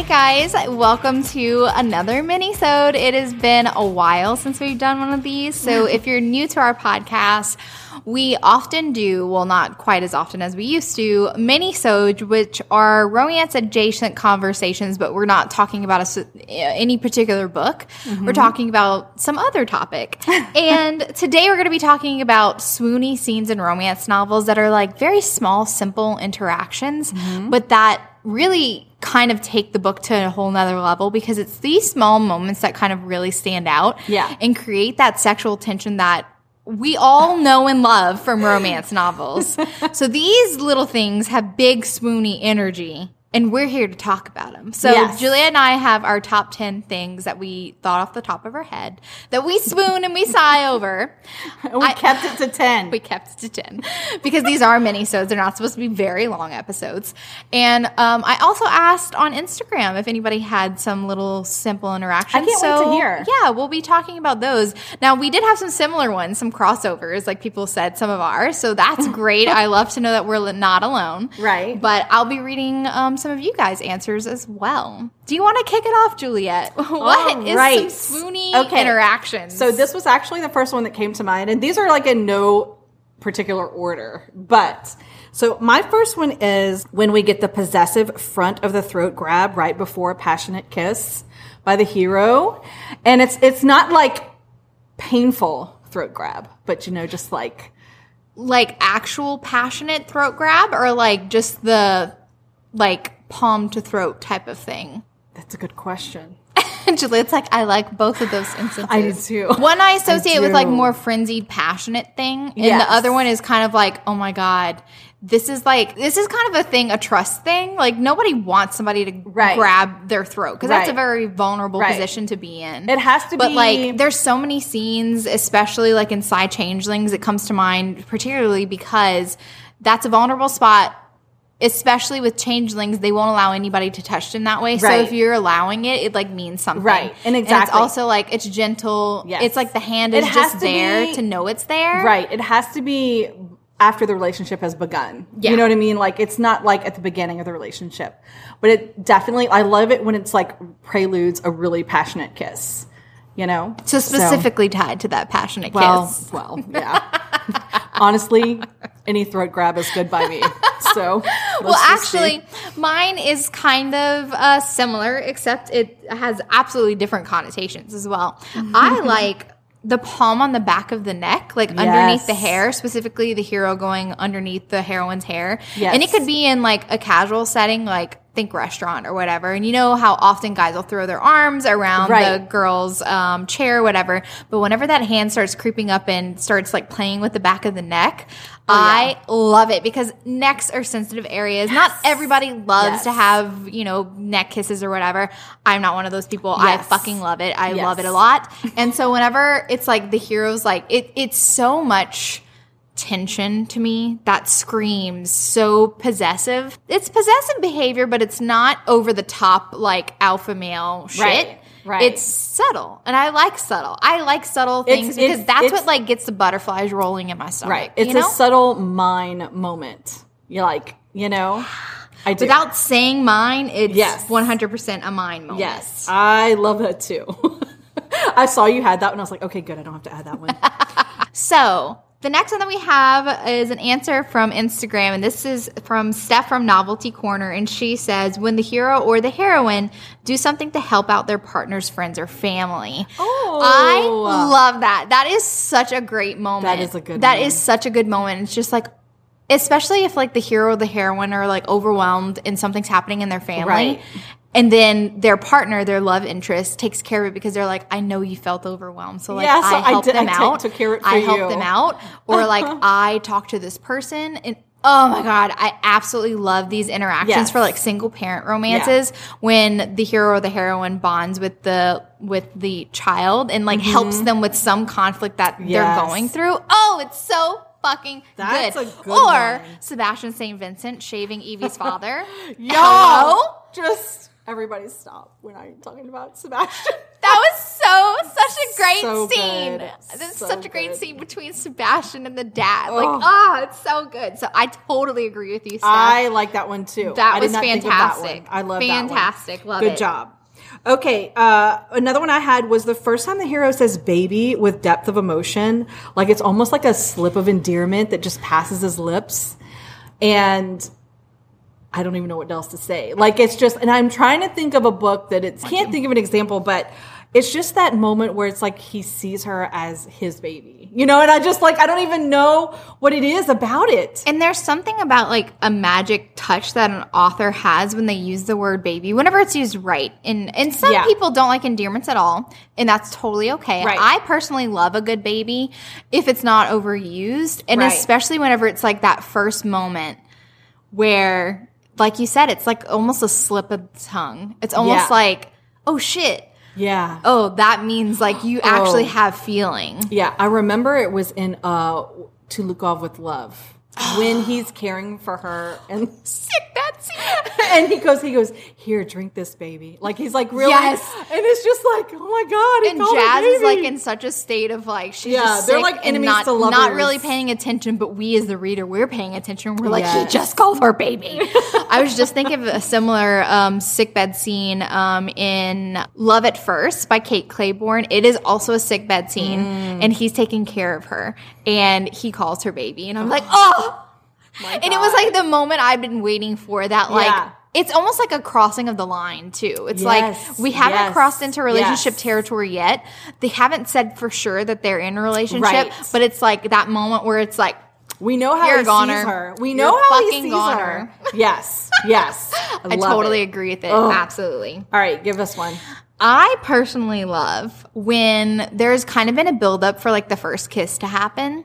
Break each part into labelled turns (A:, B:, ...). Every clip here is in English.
A: Hey guys, welcome to another mini-sode. It has been a while since we've done one of these. So if you're new to our podcast, we often do, well, not quite as often as we used to, mini-sodes, which are romance adjacent conversations, but we're not talking about a any particular book. Mm-hmm. We're talking about some other topic. and today we're going to be talking about swoony scenes in romance novels that are like very small, simple interactions, mm-hmm. but that really kind of take the book to a whole nother level because it's these small moments that kind of really stand out
B: Yeah.
A: and create that sexual tension that we all know and love from romance novels. So these little things have big swoony energy and we're here to talk about them. So
B: Yes.
A: Julia and I have our top 10 things that we thought off the top of our head that we swoon and we sigh over.
B: And we kept it to 10.
A: We kept it to 10 because these are mini sodes. They're not supposed to be very long episodes. And um, I also asked on Instagram if anybody had some little simple interactions.
B: I can't wait to hear.
A: Yeah, we'll be talking about those. Now, we did have some similar ones, some crossovers, like people said, some of ours. So that's great. I love to know that we're not alone.
B: Right.
A: But I'll be reading um, some of you guys' answers as well. Do you want to kick it off, Juliet? What is
B: right.
A: some swoony
B: Okay.
A: interactions?
B: So this was actually the first one that came to mind, and these are like in no particular order. But so my first one is when we get the possessive front of the throat grab right before a passionate kiss by the hero, and it's it's not like painful throat grab, but you know, just like
A: like actual passionate throat grab or like just the like palm to throat type of thing?
B: that's a good question.
A: And Juliet's like, I like both of those instances.
B: I do too.
A: One I associate
B: I
A: with like more frenzied, passionate thing, and
B: Yes.
A: the other one is kind of like, oh my god, this is like this is kind of a thing, a trust thing. Like nobody wants somebody to
B: Right.
A: grab their throat because that's a very vulnerable
B: Right.
A: position to be in.
B: It has to
A: but
B: be- But
A: like there's so many scenes, especially like in Psy-Changelings, it comes to mind particularly because that's a vulnerable spot. Especially with changelings, they won't allow anybody to touch them that way. So if you're allowing it, it like means something.
B: Right. And
A: it's
B: exactly.
A: also like it's gentle.
B: Yes.
A: It's like the hand is just
B: to
A: there
B: be-
A: to know it's there.
B: Right. It has to be after the relationship has begun.
A: Yeah.
B: You know what I mean? Like it's not like at the beginning of the relationship. But it definitely I love it when it's like preludes a really passionate kiss. You know?
A: So specifically tied to that passionate
B: well,
A: kiss.
B: well, yeah. Honestly, any throat grab is good by me. So
A: Well,
B: let's see.
A: actually, mine is kind of uh, similar, except it has absolutely different connotations as well. I like the palm on the back of the neck, like underneath the hair, specifically the hero going underneath the heroine's hair.
B: Yes.
A: And it could be in like a casual setting, like think restaurant or whatever. And you know how often guys will throw their arms around the girl's um, chair or whatever. But whenever that hand starts creeping up and starts like playing with the back of the neck,
B: Oh,
A: I love it because necks are sensitive areas. Not everybody loves
B: Yes.
A: to have, you know, neck kisses or whatever. I'm not one of those people. I fucking love it. I
B: Yes.
A: love it a lot. And so whenever it's like the hero's like it it's so much tension to me that screams so possessive. It's possessive behavior, but it's not over the top like alpha male shit.
B: Right, right.
A: It's subtle. And I like subtle. I like subtle
B: It's-
A: things because
B: it's-
A: that's
B: it's-
A: what like gets the butterflies rolling in my stomach.
B: Right. It's
A: you know?
B: a subtle mine moment. You like, you know? I do.
A: Without saying mine, it's
B: Yes.
A: 100% a mine moment.
B: Yes, I love that too. I saw you had that one. I was like, okay, good. I don't have to add that one.
A: So the next one that we have is an answer from Instagram, and this is from Steph from Novelty Corner, and she says, "When the hero or the heroine do something to help out their partner's friends or family."
B: Oh.
A: I love that. That is such a great moment.
B: That is a good
A: That is such a good moment. It's just like. Especially if like the hero or the heroine are like overwhelmed and something's happening in their family.
B: Right.
A: And then their partner, their love interest, takes care of it because they're like, I know you felt overwhelmed. So like
B: Yeah, so
A: I
B: I
A: helped
B: did-
A: them
B: I
A: out.
B: took care of it
A: I helped
B: you.
A: them out. Or like I talked to this person and oh my God, I absolutely love these interactions
B: Yes.
A: for like single parent romances when the hero or the heroine bonds with the with the child and like helps them with some conflict that
B: Mm-hmm. Yes.
A: they're going through. Oh, it's so fucking
B: That's
A: good.
B: good
A: or
B: one.
A: Sebastian St. Vincent shaving Evie's father.
B: Yo,
A: Hello?
B: just everybody stop when I'm talking about Sebastian.
A: That was so such a great
B: So
A: scene. This is
B: So
A: such a great
B: good.
A: scene between Sebastian and the dad. Like,
B: Oh.
A: oh, it's so good. So I totally agree with you, Steph.
B: I like that one too.
A: That
B: I did
A: was
B: not that
A: fantastic.
B: one. I love that
A: Fantastic. Love
B: Good
A: it.
B: job. Okay, uh, another one I had was the first time the hero says "baby" with depth of emotion, like it's almost like a slip of endearment that just passes his lips, and I don't even know what else to say. Like it's just, and I'm trying to think of a book that it's can't think of an example, but it's just that moment where it's like he sees her as his baby, you know, and I just like I don't even know what it is about it.
A: And there's something about like a magic touch that an author has when they use the word baby, whenever it's used right. And and some
B: Yeah.
A: people don't like endearments at all, and that's totally okay.
B: Right.
A: I personally love a good baby if it's not overused, and
B: Right.
A: especially whenever it's like that first moment where, like you said, it's like almost a slip of the tongue. It's almost
B: Yeah.
A: like, oh shit.
B: Yeah.
A: Oh, that means like you actually
B: Oh.
A: have feeling.
B: Yeah, I remember it was in uh To Look Off with Love when he's caring for her and
A: Sick scene.
B: and he goes he goes here drink this baby like he's like really
A: Yes.
B: and it's just like oh my god
A: and Jazz is like in such a state of like she's
B: Yeah,
A: just
B: they're like
A: and
B: enemies
A: not,
B: to
A: not really paying attention, but we as the reader we're paying attention. We're like,
B: Yes.
A: he just called her baby. I was just thinking of a similar um, sickbed scene um, in Love at First by Kate Clayborn. It is also a sickbed scene,
B: Mm.
A: and he's taking care of her, and he calls her baby, and I'm like, oh.
B: My
A: And it was like the moment I've been waiting for that like
B: Yeah.
A: it's almost like a crossing of the line too. It's
B: Yes,
A: like we haven't
B: yes,
A: crossed into relationship
B: yes.
A: territory yet. They haven't said for sure that they're in a relationship,
B: Right.
A: but it's like that moment where it's like
B: we know how
A: You're
B: he sees her we
A: You're
B: know
A: a
B: how he
A: fucking
B: sees
A: goner.
B: her yes yes
A: I,
B: love
A: totally
B: it.
A: agree with it.
B: Ugh.
A: Absolutely.
B: all right give us one
A: I personally love when there's kind of been a buildup for like the first kiss to happen.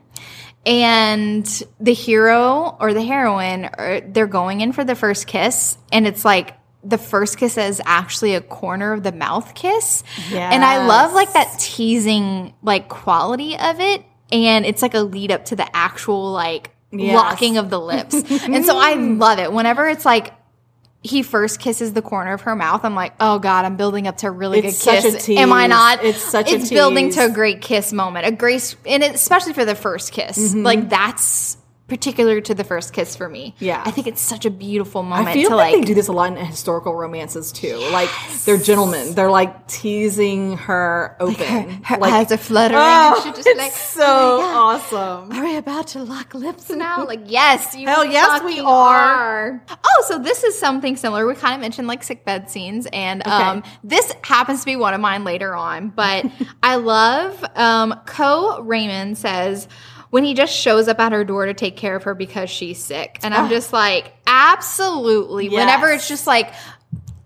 A: And the hero or the heroine, or they're going in for the first kiss, and it's like the first kiss is actually a corner of the mouth kiss. And I love like that teasing like quality of it. And it's like a lead up to the actual like
B: Yes.
A: locking of the lips. and so I love it. Whenever it's like he first kisses the corner of her mouth, I'm like, oh god, I'm building up to a really
B: It's
A: good
B: such
A: kiss. Am I not?
B: It's such a
A: It's building to a great kiss moment, a grace, and it, especially for the first kiss.
B: Mm-hmm.
A: Like that's particular to the first kiss for me.
B: Yeah.
A: I think it's such a beautiful moment
B: I feel
A: to
B: like,
A: like.
B: they do this a lot in historical romances too. Like they're gentlemen. They're like teasing her open.
A: her
B: like,
A: eyes are fluttering,
B: Oh,
A: and she just
B: it's
A: like,
B: so
A: "Oh
B: awesome.
A: Are we about to lock lips now? Like, yes, you
B: Hell yes, we
A: fucking
B: are.
A: Oh, so this is something similar. We kind of mentioned like sick bed scenes, and um, this happens to be one of mine later on. But I love um, Co Raymond says when he just shows up at her door to take care of her because she's sick, and I'm ah. just like, absolutely. Whenever it's just like.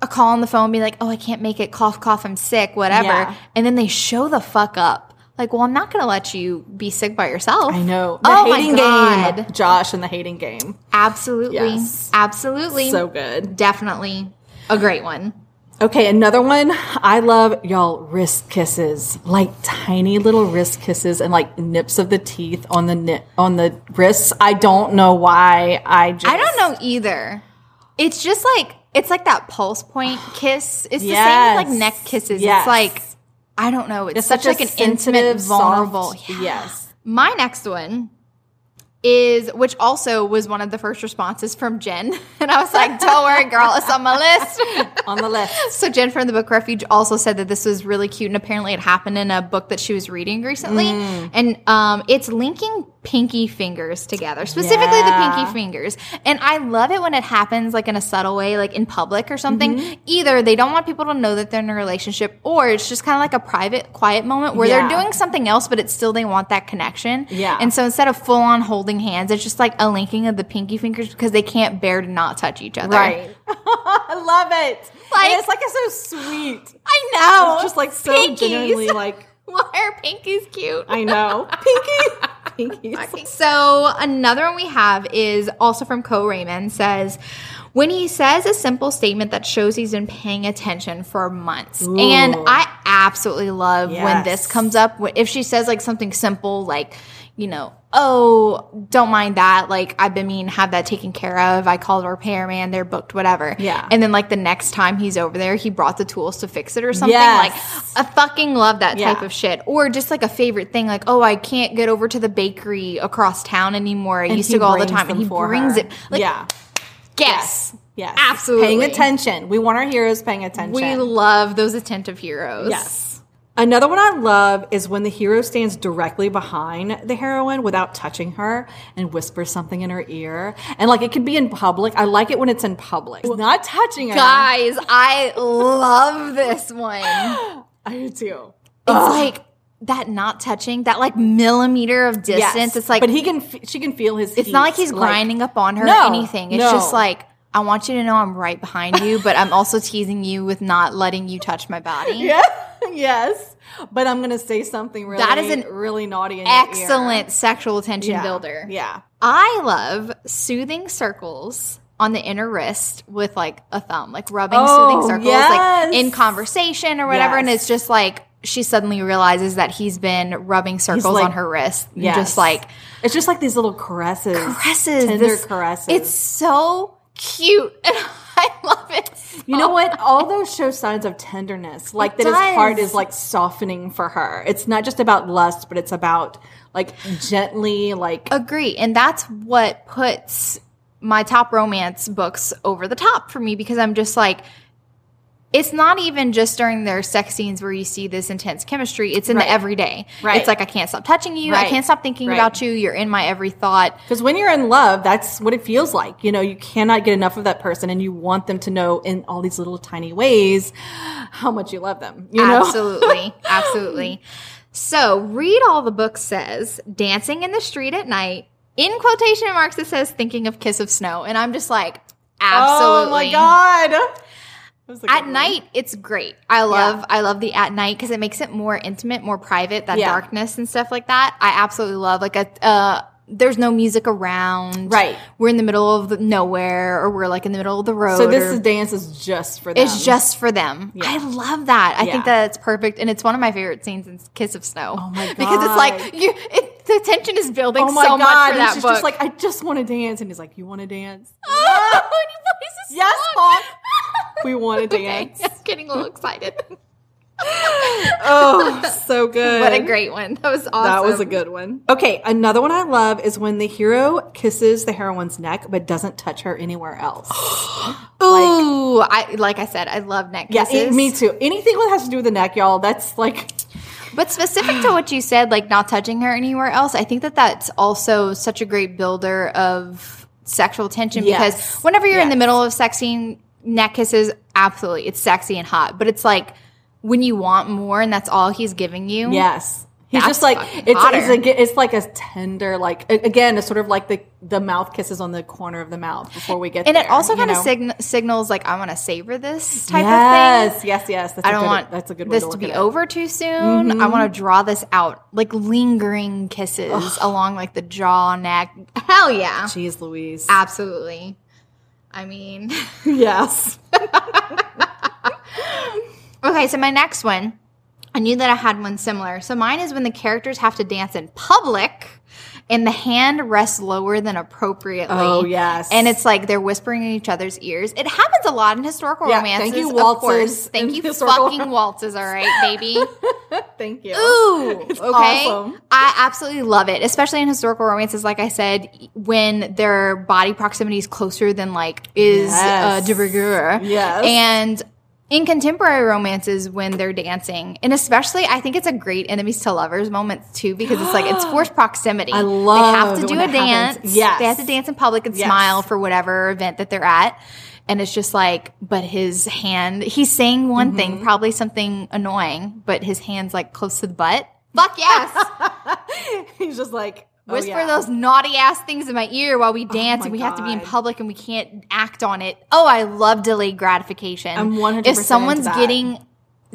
A: A call on the phone, be like, "Oh, I can't make it. Cough, cough. I'm sick. Whatever."
B: Yeah.
A: And then they show the fuck up. Like, well, I'm not going to let you be sick by yourself.
B: I know. The
A: oh my God.
B: game. Josh and the hating game.
A: Absolutely.
B: Yes.
A: Absolutely.
B: So good.
A: Definitely a great one.
B: Okay, another one. I love y'all wrist kisses, like tiny little wrist kisses and like nips of the teeth on the nip on the wrists. I don't know why. I just
A: I don't know either. It's just like it's like that pulse point kiss. It's the same
B: Yes.
A: with like neck kisses.
B: Yes.
A: It's like I don't know. It's,
B: It's
A: such,
B: such
A: like an intimate, vulnerable. Yeah.
B: yes.
A: My next one is which also was one of the first responses from Jen, and I was like, "Don't worry, girl, it's on my list."
B: on the list.
A: So Jen from the Book Refuge also said that this was really cute, and apparently it happened in a book that she was reading recently.
B: Mm.
A: And um, it's linking pinky fingers together, specifically
B: Yeah.
A: the pinky fingers. And I love it when it happens like in a subtle way, like in public or something.
B: Mm-hmm.
A: Either they don't want people to know that they're in a relationship, or it's just kind of like a private, quiet moment where
B: Yeah.
A: they're doing something else, but it's still they want that connection.
B: Yeah.
A: And so instead of full on holding hands, it's just like a linking of the pinky fingers because they can't bear to not touch each other.
B: Right. I love it.
A: Like-
B: And it's like it's so sweet.
A: I know.
B: It's just like so
A: Pinkies.
B: genuinely like
A: Why are pinkies cute?
B: I know. Pinky.
A: So another one we have is also from Co Raymond says when he says a simple statement that shows he's been paying attention for months. And I absolutely love when this comes up. If she says like something simple like you know, oh, don't mind that. Like, I've been meaning to have that taken care of. I called a repairman, they're booked, whatever.
B: Yeah.
A: And then, like, the next time he's over there, he brought the tools to fix it or something.
B: Yes.
A: Like, I fucking love that type of shit. Or just like a favorite thing, like, oh, I can't get over to the bakery across town anymore. I
B: And
A: used to go all the time, and he brings
B: her.
A: it. Like,
B: yeah.
A: yes.
B: Yes.
A: Absolutely.
B: Paying attention. We want our heroes paying attention.
A: We love those attentive heroes.
B: Yes. Another one I love is when the hero stands directly behind the heroine without touching her and whispers something in her ear. And like it could be in public. I like it when it's in public. It's not touching her.
A: Guys, I love this one.
B: I do too.
A: It's like that not touching, that like millimeter of distance.
B: Yes.
A: It's like
B: but he can, f- she can feel his.
A: it's not like he's grinding up on her
B: No,
A: or anything. It's
B: no.
A: just like I want you to know I'm right behind you, but I'm also teasing you with not letting you touch my body.
B: Yeah. yes. But I'm gonna say something really,
A: That is an
B: really naughty. In your ear.
A: Excellent sexual tension
B: Yeah.
A: builder.
B: Yeah.
A: I love soothing circles on the inner wrist with like a thumb, like rubbing
B: Oh,
A: soothing circles,
B: yes.
A: like in conversation or whatever. And it's just like she suddenly realizes that he's been rubbing circles
B: like-
A: on her wrist.
B: Yes.
A: Just like
B: It's just like these little caresses.
A: caresses.
B: Tender
A: this-
B: caresses.
A: It's so cute. And I love it.
B: You know what? All those show signs of tenderness, like that his heart is like softening for her. It's not just about lust, but it's about like gently, like
A: Agree. And that's what puts my top romance books over the top for me because I'm just like, it's not even just during their sex scenes where you see this intense chemistry. It's in
B: Right.
A: the everyday.
B: Right.
A: It's like, I can't stop touching you. I can't stop thinking
B: Right.
A: about you. You're in my every thought.
B: because when you're in love, that's what it feels like. You know, you cannot get enough of that person, and you want them to know in all these little tiny ways how much you love them. You know,
A: Absolutely. Absolutely. So, read all the book says dancing in the street at night. In quotation marks, it says thinking of Kiss of Snow. And I'm just like, absolutely.
B: Oh my god!
A: At
B: one.
A: night it's great i love i love the at night because it makes it more intimate more private that
B: Yeah.
A: darkness and stuff like that i absolutely love like a uh there's no music around
B: Right.
A: we're in the middle of nowhere or we're like in the middle of the road
B: So this
A: or-
B: is dance is just for them.
A: it's just for them.
B: Yeah.
A: I love that. I think
B: Yeah.
A: that's perfect, and it's one of my favorite scenes in Kiss of Snow.
B: Oh my God.
A: Because it's like you, it, the tension is building
B: oh my
A: so
B: god!
A: much for
B: and
A: that
B: she's
A: book.
B: just like, I just want to dance, and he's like, You want to dance?
A: oh, and he plays
B: Yes. Hawk. We want to
A: Okay,
B: dance.
A: I'm getting a little excited.
B: Oh, so good.
A: what a great one! That was awesome.
B: That was a good one. Okay, another one I love is when the hero kisses the heroine's neck but doesn't touch her anywhere else.
A: Ooh, I like I said, I love neck
B: yeah,
A: kisses.
B: it- me too. Anything that has to do with the neck, y'all, that's like
A: But specific to what you said, like not touching her anywhere else, I think that that's also such a great builder of sexual tension
B: Yes.
A: because whenever you're in the middle of sex scene, neck kisses, absolutely, it's sexy and hot. But it's like when you want more and that's all he's giving you.
B: yes. He's
A: That's
B: just like it's it's, a, it's like a tender like again it's sort of like the the mouth kisses on the corner of the mouth before we get there.
A: And
B: there,
A: it also kind of sign- signals like I want to savor this type
B: yes,
A: of thing.
B: yes, yes. That's
A: I don't
B: good,
A: want
B: that's a good
A: this
B: to,
A: to, be over too soon. I mm-hmm. want to draw this out, like lingering kisses along like the jaw, neck. Hell yeah,
B: Jeez, Louise.
A: absolutely. I mean,
B: yes.
A: okay. So my next one, I knew that I had one similar. So mine is when the characters have to dance in public. And the hand rests lower than appropriately.
B: Oh, yes.
A: And it's like they're whispering in each other's ears. It happens a lot in historical
B: Yeah,
A: romances.
B: thank you,
A: of
B: waltzes
A: course. Thank you, fucking waltzes. All right, baby.
B: Thank you.
A: Ooh,
B: It's
A: okay.
B: awesome.
A: I absolutely love it, especially in historical romances. Like I said, when their body proximity is closer than like is
B: Yes.
A: uh, de rigueur.
B: Yes.
A: and in contemporary romances, when they're dancing, and especially, I think it's a great enemies to lovers moment too, because it's like it's forced proximity.
B: I love
A: they have to do a
B: happens.
A: dance.
B: Yes.
A: they have to dance in public and
B: Yes.
A: smile for whatever event that they're at. And it's just like, but his hand, he's saying one
B: Mm-hmm.
A: thing, probably something annoying, but his hand's like close to the butt. Fuck yes.
B: He's just like oh,
A: Whisper
B: yeah.
A: those naughty ass things in my ear while we oh dance
B: my
A: and we have to be in public and we can't act on it. Oh, I love delayed gratification.
B: I'm 100%
A: If someone's getting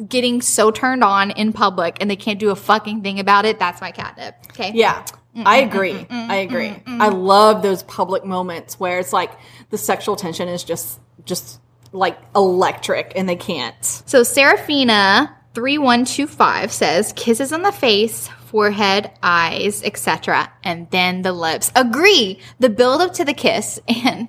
A: getting so turned on in public and they can't do a fucking thing about it, that's my catnip. Okay.
B: Yeah, I agree. I agree. I love those public moments where it's like the sexual tension is just just like electric and they can't.
A: So Serafina 3125 says kisses on the face, forehead, eyes, etc., and then the lips. Agree. The build up to the kiss, and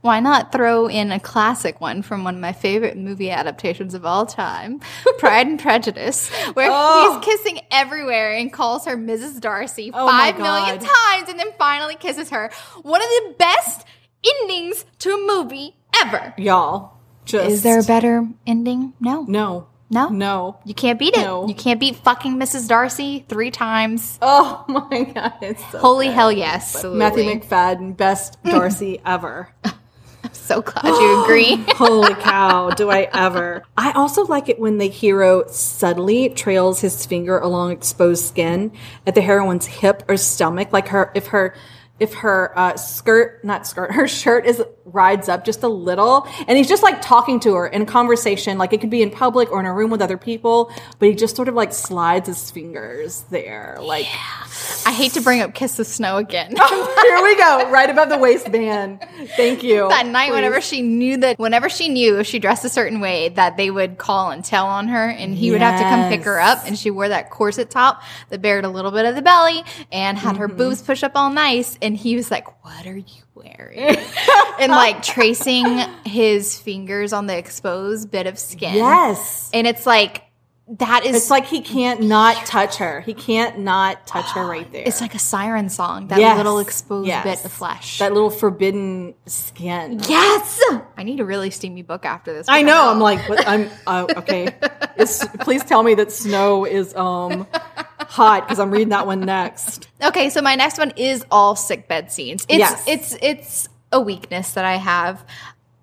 A: why not throw in a classic one from one of my favorite movie adaptations of all time, Pride and Prejudice, where
B: Oh.
A: he's kissing everywhere and calls her Mrs. Darcy
B: Oh
A: five million times, and then finally kisses her. One of the best endings to a movie ever.
B: Y'all, just
A: Is there a better ending? No.
B: no,
A: No?
B: no?
A: You can't beat it.
B: No.
A: You can't beat fucking Mrs. Darcy three times.
B: Oh my god, it's so
A: Holy
B: good.
A: hell yes. Absolutely.
B: Matthew Macfadyen, best Darcy ever.
A: I'm So glad you agree.
B: Holy cow, do I ever. I also like it when the hero subtly trails his finger along exposed skin at the heroine's hip or stomach, like her if her if her uh, skirt, not skirt, her shirt is rides up just a little, and he's just like talking to her in conversation, like it could be in public or in a room with other people, but he just sort of like slides his fingers there, like
A: I hate to bring up Kiss the Snow again.
B: here we go, right above the waistband. Thank you.
A: that night
B: Please.
A: whenever she knew that whenever she knew if she dressed a certain way that they would call and tell on her and he would have to come pick her up and she wore that corset top that bared a little bit of the belly and had
B: Mm-hmm.
A: her boobs push up all nice and he was like what are you wearing and like tracing his fingers on the exposed bit of skin
B: Yes.
A: and it's like that is
B: It's like he can't not touch her. He can't not touch her right there.
A: it's like a siren song that
B: Yes.
A: little exposed
B: Yes.
A: bit of flesh
B: That little forbidden skin.
A: yes i need a really steamy book after this
B: I know. I'm like, what, I'm uh, okay. Please tell me that snow is um hot because I'm reading that one next.
A: Okay, so my next one is all sick bed scenes. It's
B: Yes.
A: it's it's a weakness that I have.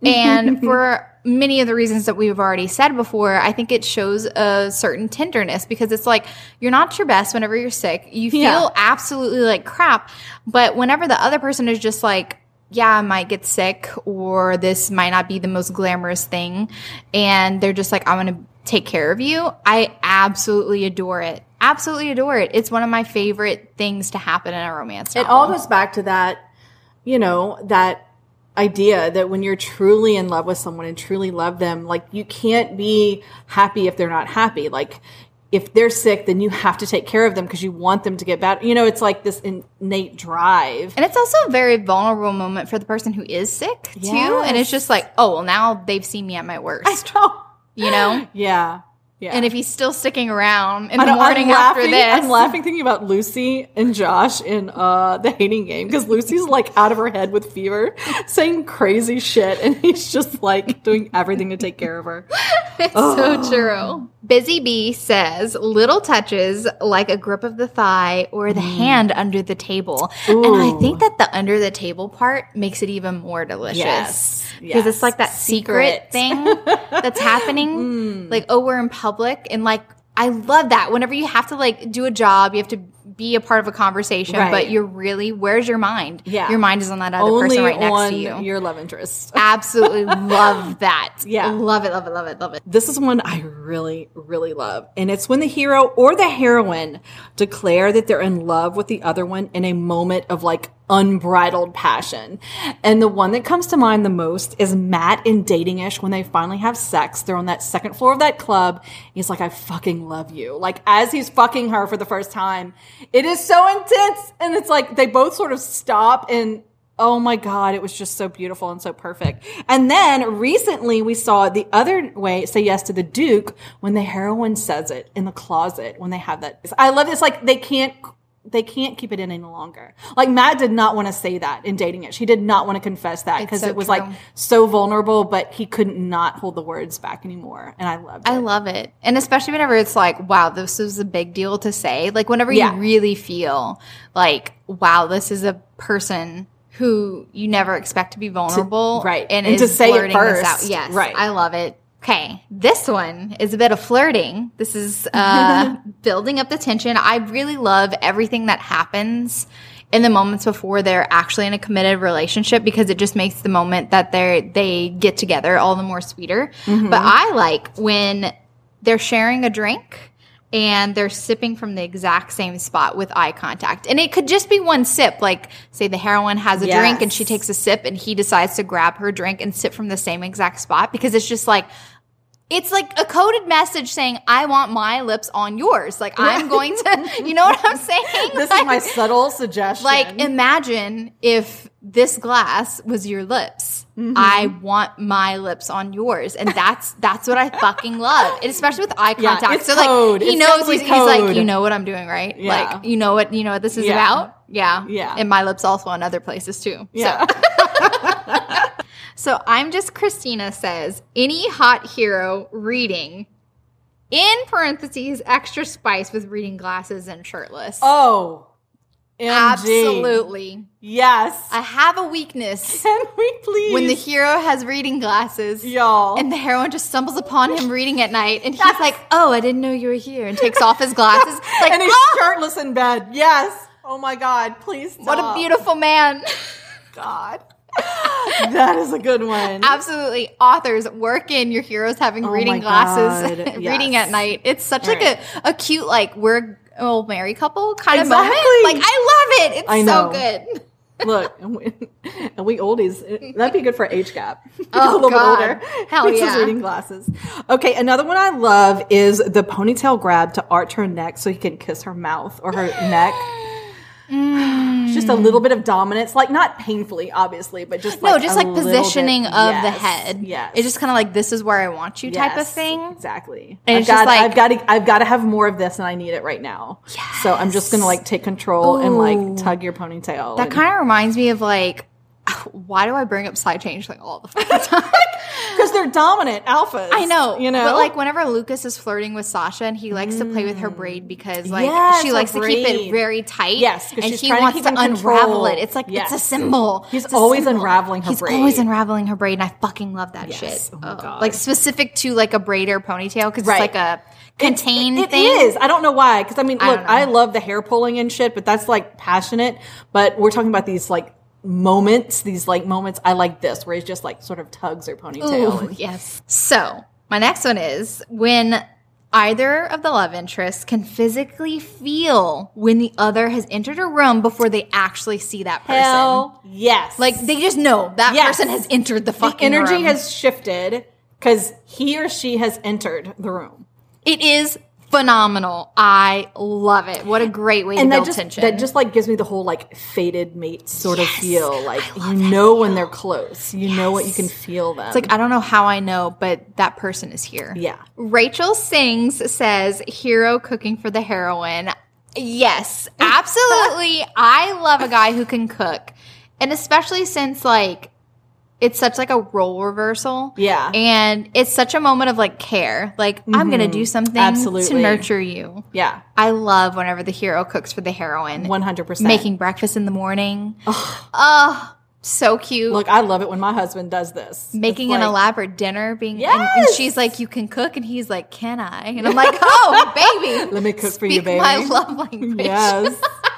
A: And for many of the reasons that we've already said before, I think it shows a certain tenderness because it's like you're not your best whenever you're sick. You feel
B: Yeah.
A: absolutely like crap, but whenever the other person is just like yeah, I might get sick or this might not be the most glamorous thing and they're just like I'm going to take care of you. I absolutely adore it. Absolutely adore it. It's one of my favorite things to happen in a romance
B: It all goes back to that, you know, that idea that when you're truly in love with someone and truly love them, like you can't be happy if they're not happy. Like if they're sick, then you have to take care of them because you want them to get better. You know, it's like this innate drive.
A: And it's also a very vulnerable moment for the person who is sick too. And it's just like, oh, well, now they've seen me at my worst, you know?
B: yeah. Yeah.
A: And if he's still sticking around in the morning after
B: laughing,
A: this,
B: I'm laughing thinking about Lucy and Josh in uh, the hating game because Lucy's like out of her head with fever, saying crazy shit, and he's just like doing everything to take care of her.
A: It's so true. Busy Bee says little touches like a grip of the thigh or the mm. hand under the table. And I think that the under the table part makes it even more delicious.
B: Yes.
A: Because it's like that secret,
B: Secret.
A: thing that's happening. Mm. Like, oh, we're in public. And like, I love that. Whenever you have to like do a job, you have to be a part of a conversation,
B: Right.
A: but you're really, where's your mind?
B: Yeah.
A: Your mind is on that other
B: Only
A: person right next
B: on
A: to you.
B: your love interest.
A: Absolutely love that.
B: Yeah.
A: Love it, love it, love it, love it.
B: This is one I really, really love. And it's when the hero or the heroine declare that they're in love with the other one in a moment of like unbridled passion. And the one that comes to mind the most is Matt in Dating Ish when they finally have sex. They're on that second floor of that club. He's like, I fucking love you. Like as he's fucking her for the first time, it is so intense. And it's like they both sort of stop and Oh my God, it was just so beautiful and so perfect. And then recently we saw the other way, say yes to the Duke when the heroine says it in the closet when they have that. I love this. Like they can't, they can't keep it in any longer. Like Matt did not want to say that in Dating Ish. She did not want to confess that because
A: so
B: it was
A: true.
B: like so vulnerable, but he couldn't not hold the words back anymore. And I love it.
A: I love it. And especially whenever it's like, wow, this is a big deal to say. Like whenever
B: Yeah.
A: you really feel like, wow, this is a person who you never expect to be vulnerable.
B: right.
A: And,
B: And
A: is
B: to say it first.
A: out. Yes.
B: Right.
A: I love it. Okay. This one is a bit of flirting. This is uh building up the tension. I really love everything that happens in the moments before they're actually in a committed relationship because it just makes the moment that they're they get together all the more sweeter.
B: Mm-hmm.
A: But I like when they're sharing a drink and they're sipping from the exact same spot with eye contact. And it could just be one sip. Like, say the heroine has a drink and she takes a sip and he decides to grab her drink and sip from the same exact spot because it's just like, it's like a coded message saying, I want my lips on yours. Like, I'm going to, you know what I'm saying?
B: This
A: Like-
B: is my subtle suggestion.
A: Like, imagine if this glass was your lips.
B: Mm-hmm.
A: I want my lips on yours, and that's that's what I fucking love, and especially with eye
B: Yeah,
A: contact.
B: it's
A: so like
B: code.
A: he
B: It's
A: knows he's, he's like, you know what I'm doing, right?
B: Yeah.
A: Like you know what you know what this is
B: Yeah.
A: about. Yeah,
B: Yeah.
A: And my lips also on other places too.
B: yeah.
A: So I'm just Christina says any hot hero reading. In parentheses, extra spice with reading glasses and shirtless.
B: oh, MG.
A: Absolutely.
B: Yes.
A: I have a weakness
B: Can we please?
A: when the hero has reading glasses
B: y'all.
A: and the heroine just stumbles upon him reading at night and he's like, "Oh, I didn't know you were here," and takes off his glasses. Like,
B: and he's
A: "Oh,
B: shirtless in bed. Yes. Oh my God. Please stop.
A: what a beautiful man.
B: God. that is a good one.
A: Absolutely, authors work in your heroes having
B: Oh
A: reading glasses,
B: God,
A: reading at night. It's such like
B: Right.
A: a, a cute like we're old married couple kind of
B: Exactly.
A: moment. Like I love it. It's
B: I
A: so good.
B: Look, and we, and we oldies, that'd be good for age gap.
A: Oh,
B: a little
A: God.
B: bit older.
A: Hell yeah.
B: reading glasses. Okay, another one I love is the ponytail grab to arch her neck so he can kiss her mouth or her neck.
A: Mm.
B: Just a little bit of dominance, like not painfully, obviously, but just
A: No,
B: like
A: just
B: a
A: like positioning
B: bit-
A: of the head.
B: Yeah,
A: It's just kind of like this is where I want you type of thing.
B: Exactly.
A: And
B: I've
A: it's just
B: got,
A: like-
B: I've got to, I've got to have more of this, and I need it right now. Yes. So I'm just gonna like take control and like tug your ponytail.
A: That kind of reminds me of like, why do I bring up Psy-Changeling all the fucking time?
B: because they're dominant alphas.
A: I know,
B: you know.
A: but like whenever Lucas is flirting with Sasha and he likes to play with her braid mm. because like
B: Yes,
A: she likes to keep it very tight.
B: Yes,
A: and he
B: trying to
A: wants to, unravel it. It's like
B: Yes.
A: it's a symbol.
B: He's
A: It's
B: always
A: symbol.
B: unraveling her
A: He's
B: braid.
A: always unraveling her braid, and I fucking love that
B: Yes.
A: shit.
B: Oh God.
A: Like specific to like a braid or ponytail because
B: Right.
A: it's like a contained
B: It
A: thing.
B: is. I don't know why. Because I mean,
A: I
B: look. I love the hair pulling and shit, but that's like passionate. But we're talking about these like moments. These like moments. I like this where he just like sort of tugs her ponytail.
A: Ooh, yes. So my next one is when either of the love interests can physically feel when the other has entered a room before they actually see that person.
B: Hell yes.
A: Like they just know that
B: Yes.
A: person has entered the
B: the
A: fucking
B: energy
A: room.
B: has shifted because he or she has entered the room.
A: It is phenomenal. I love it. What a great way
B: and
A: to build
B: just
A: tension.
B: that just like gives me the whole like fated mate sort
A: Yes,
B: of feel like you know when they're close you know what you can feel them
A: it's like I don't know how I know, but that person is here.
B: yeah
A: Rachel Sings says, hero cooking for the heroine. Yes, absolutely. I love a guy who can cook. And especially since like it's such like a role reversal.
B: Yeah.
A: And it's such a moment of like care. Like I'm going mm-hmm. to do something
B: Absolutely.
A: to nurture you.
B: yeah
A: I love whenever the hero cooks for the heroine.
B: 100%
A: Making breakfast in the morning. Oh, so cute.
B: look i love it when my husband does this
A: making
B: It's
A: an elaborate dinner being and, and she's like you can cook and he's like can i and i'm like oh baby
B: Let me cook for you, baby.
A: my love language
B: yes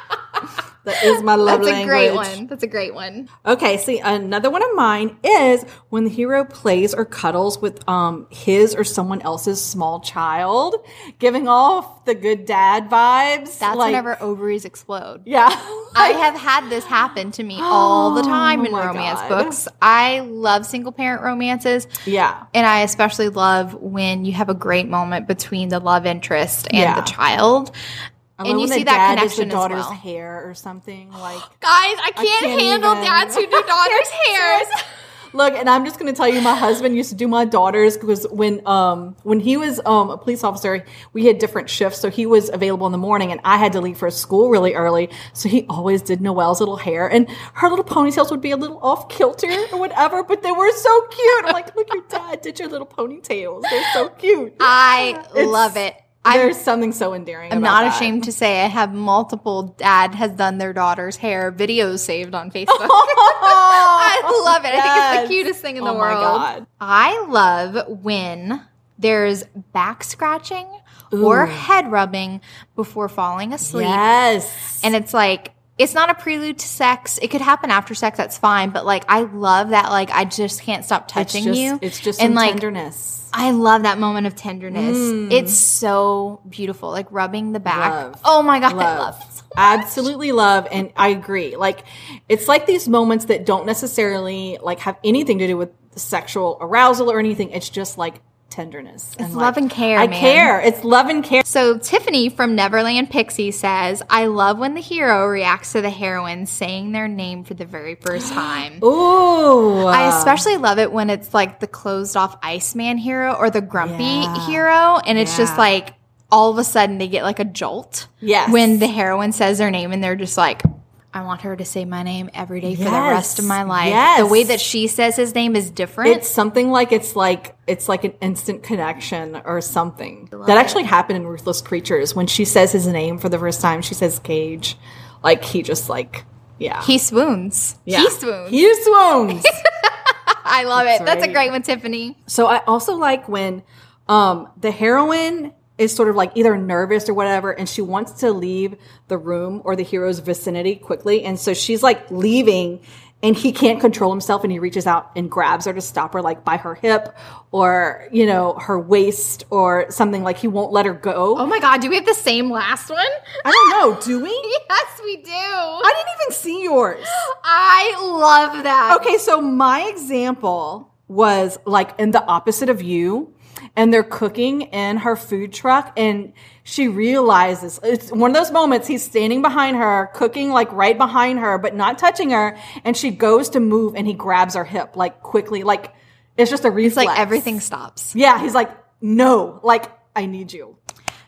B: that is my love
A: that's a great one that's a great one
B: Okay, see another one of mine is when the hero plays or cuddles with um his or someone else's small child, giving off the good dad vibes.
A: that's
B: like,
A: whenever ovaries explode
B: yeah.
A: I have had this happen to me all the time in
B: Oh
A: romance
B: God.
A: books. I love single parent romances.
B: Yeah.
A: And I especially love when you have a great moment between the love interest and
B: Yeah.
A: the child.
B: I
A: And you see that connection
B: is the
A: as
B: daughter's
A: well.
B: hair or something like.
A: Guys, I can't,
B: can't
A: handle
B: even.
A: dads who do daughters' hairs.
B: Look, and I'm just going to tell you, my husband used to do my daughters because when um when he was um a police officer, we had different shifts, so he was available in the morning, and I had to leave for school really early, so he always did Noelle's little hair, and her little ponytails would be a little off kilter or whatever, but they were so cute. I'm like, look, your dad did your little ponytails; they're so cute.
A: I
B: It's-
A: love it. I'm,
B: There's something so endearing.
A: I'm not
B: that.
A: ashamed to say I have multiple dad has done their daughter's hair videos saved on Facebook. I love it. I think it's the cutest thing in the
B: Oh my
A: world.
B: God.
A: I love when there's back scratching or head rubbing before falling asleep.
B: Yes,
A: And it's like, it's not a prelude to sex. It could happen after sex. That's fine. But like, I love that. Like, I just can't stop
B: it's
A: touching
B: just,
A: you.
B: It's just
A: and like,
B: tenderness.
A: I love that moment of tenderness.
B: Mm.
A: It's so beautiful. Like rubbing the back.
B: Love.
A: Oh my God. I
B: love.
A: love it.
B: Absolutely love. And I agree. Like, it's like these moments that don't necessarily like have anything to do with sexual arousal or anything. It's just like tenderness.
A: It's love and care,
B: I
A: man.
B: care. It's love and care.
A: So Tiffany from Neverland Pixie says, "I love when the hero reacts to the heroine saying their name for the very first time."
B: Ooh.
A: I especially love it when it's like the closed off Iceman hero or the grumpy
B: Yeah.
A: hero, and it's just like all of a sudden they get like a jolt.
B: Yes.
A: When the heroine says their name and they're just like, I want her to say my name every day for the rest of my life.
B: Yes.
A: The way that she says his name is different.
B: It's something like it's like it's like an instant connection or something. That actually happened in Ruthless Creatures when she says his name for the first time. She says Cage, like he just like yeah
A: he swoons.
B: yeah.
A: He swoons.
B: He swoons.
A: I love it. That's a great one, Tiffany.
B: so I also like when um the heroine is sort of like either nervous or whatever and she wants to leave the room or the hero's vicinity quickly and so she's like leaving and he can't control himself and he reaches out and grabs her to stop her like by her hip or you know her waist or something like he won't let her go
A: Oh my God, do we have the same last one?
B: i don't know do we
A: Yes, we do.
B: i didn't even see yours
A: I love that.
B: Okay, so my example was like in the opposite of you, and they're cooking in her food truck, and she realizes it's one of those moments he's standing behind her, cooking like right behind her, but not touching her, and she goes to move, and he grabs her hip like quickly, like it's just a reflex.
A: It's like everything stops.
B: Yeah, he's like, no, like I need you,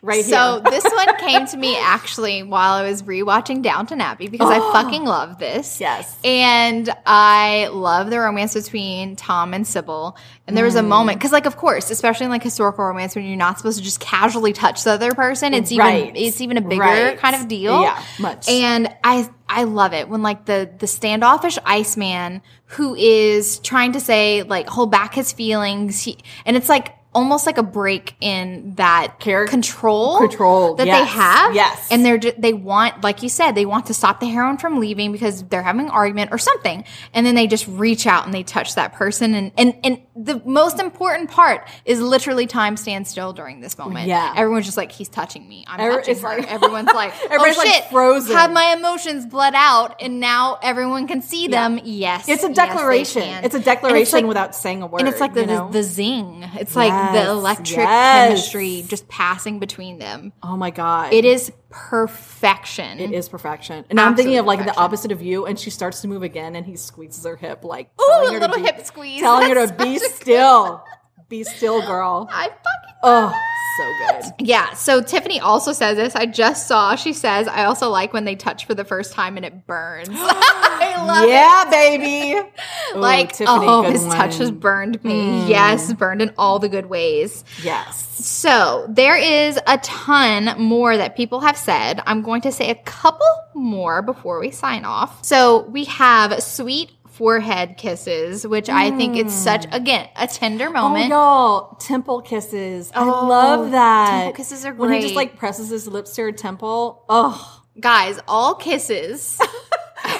B: right
A: So this one came to me actually while I was rewatching Downton Abbey because I fucking love this.
B: Yes.
A: And I love the romance between Tom and Sybil. And there was
B: Mm.
A: a moment because, like, of course, especially in like historical romance, when you're not supposed to just casually touch the other person, it's even
B: Right.
A: it's even a bigger
B: Right.
A: kind of deal.
B: Yeah, much.
A: And I I love it when like the the standoffish Iceman who is trying to say like hold back his feelings, he, and it's like almost like a break in that
B: Char-
A: control
B: Control,
A: that they have.
B: yes.
A: and they're they want like you said they want to stop the heroine from leaving because they're having an argument or something, and then they just reach out and they touch that person, and and and the most important part is literally time stands still during this moment.
B: Yeah.
A: everyone's just like he's touching me. I'm
B: Every-
A: touching her.
B: like-
A: Everyone's like, oh,
B: Everybody's,
A: oh
B: like,
A: shit,
B: frozen.
A: Have my emotions bled out, and now everyone can see them. Yes,
B: It's a declaration.
A: can.
B: it's a declaration
A: like-
B: without saying a word.
A: and it's like the, the, the zing. It's like the electric
B: yes.
A: chemistry just passing between them.
B: oh my god,
A: It is perfection.
B: It is perfection. And I'm thinking of like the opposite of you, and she starts to move again, and he squeezes her hip, like
A: Ooh, a little
B: be,
A: hip squeeze.
B: telling her to be still, be still, girl.
A: I fucking
B: Oh, so good.
A: yeah. So Tiffany also says this. I just saw. She says, "I also like when they touch for the first time and it burns." I love it.
B: Yeah, baby. Ooh,
A: Like,
B: Tiffany,
A: oh, his touch has. Burned me. Mm. Yes, burned in all the good ways.
B: Yes.
A: So there is a ton more that people have said. I'm going to say a couple more before we sign off. So we have sweet forehead kisses, which I think it's such mm. again a tender
B: Oh,
A: moment.
B: y'all, temple kisses. I
A: Oh,
B: love that.
A: temple kisses are great.
B: When he just like presses his lips to her temple. Oh,
A: Guys, all kisses.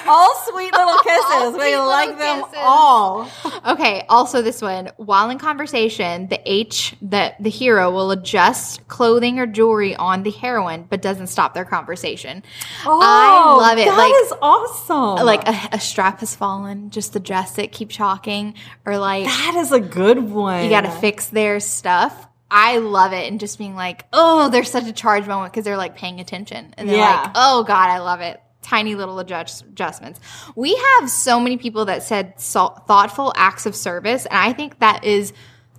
B: all sweet little kisses.
A: All
B: we
A: sweet
B: like them
A: kisses.
B: all.
A: Okay, also this one. While in conversation, the H the the hero will adjust clothing or jewelry on the heroine, but doesn't stop their conversation. Oh, I love it.
B: That
A: like
B: is awesome.
A: like a, a strap has fallen, just adjust it, keep talking, or like
B: that is a good one.
A: you got to fix their stuff. I love it, and just being like, oh, there's such a charge moment because they're like paying attention, and they're
B: Yeah.
A: like, oh god, I love it. Tiny little adjust- adjustments. We have so many people that said so- thoughtful acts of service, and I think that is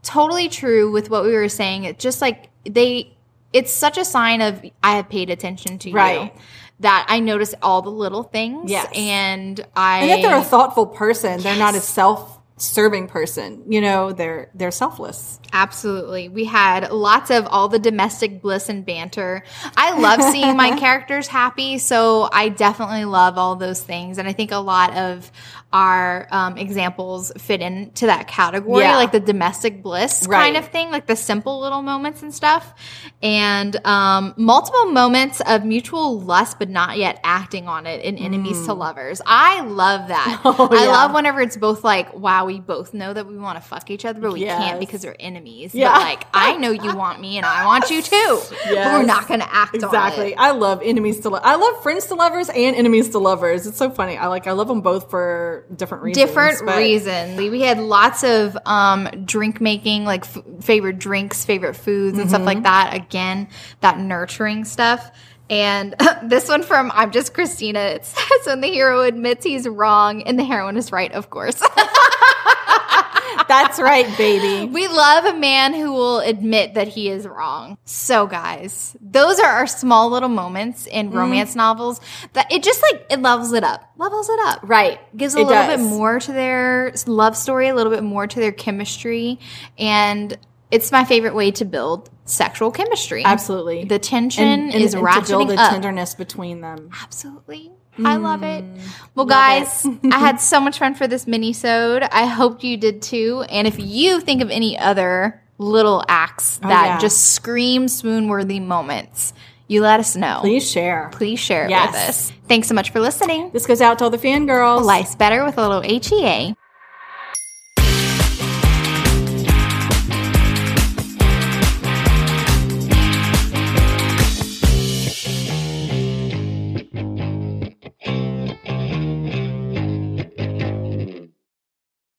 A: totally true with what we were saying. It's just like they, it's such a sign of I have paid attention to you. That I notice all the little things,
B: Yes.
A: and I
B: And if they're a thoughtful person, they're not a self-serving person. You know, they're they're selfless.
A: Absolutely. We had lots of all the domestic bliss and banter. I love seeing my characters happy, so I definitely love all those things. And I think a lot of our um, examples fit into that category,
B: Yeah.
A: like the domestic bliss
B: Right.
A: kind of thing, like the simple little moments and stuff. And um, multiple moments of mutual lust, but not yet acting on it in enemies to lovers. I love that.
B: Mm. Oh,
A: I
B: yeah.
A: love whenever it's both like, wow, we both know that we want to fuck each other, but we
B: Yes.
A: can't because we're enemies.
B: Yeah.
A: But like, I know you want me and I want you too. But we're not going to act
B: Exactly.
A: on it.
B: I love enemies to lo- I love friends to lovers and enemies to lovers. It's so funny. I like I love them both for different reasons.
A: Different
B: but-
A: reason. We had lots of um, drink making, like f- favorite drinks, favorite foods, and stuff
B: Mm-hmm.
A: like that. Again, that nurturing stuff. And this one from I'm just Christina. It says when the hero admits he's wrong and the heroine is right, of course.
B: That's right, baby.
A: We love a man who will admit that he is wrong. So, guys, those are our small little moments in
B: Mm-hmm.
A: romance novels that it just like it levels it up, levels it up,
B: Right.
A: Gives a
B: It
A: little
B: does.
A: bit more to their love story, a little bit more to their chemistry, and it's my favorite way to build sexual chemistry.
B: Absolutely.
A: the tension
B: and, and,
A: is
B: and to build the
A: up.
B: tenderness between them.
A: Absolutely. I love it.
B: Mm.
A: Well, guys, I had so much fun for this mini-sode. I hope you did too. And if you think of any other little acts that
B: Oh, yeah.
A: just scream swoon-worthy moments, you let us know.
B: Please share.
A: Please share
B: Yes.
A: with us. Thanks so much for listening.
B: This goes out to all the fangirls.
A: Life's better with a little HEA.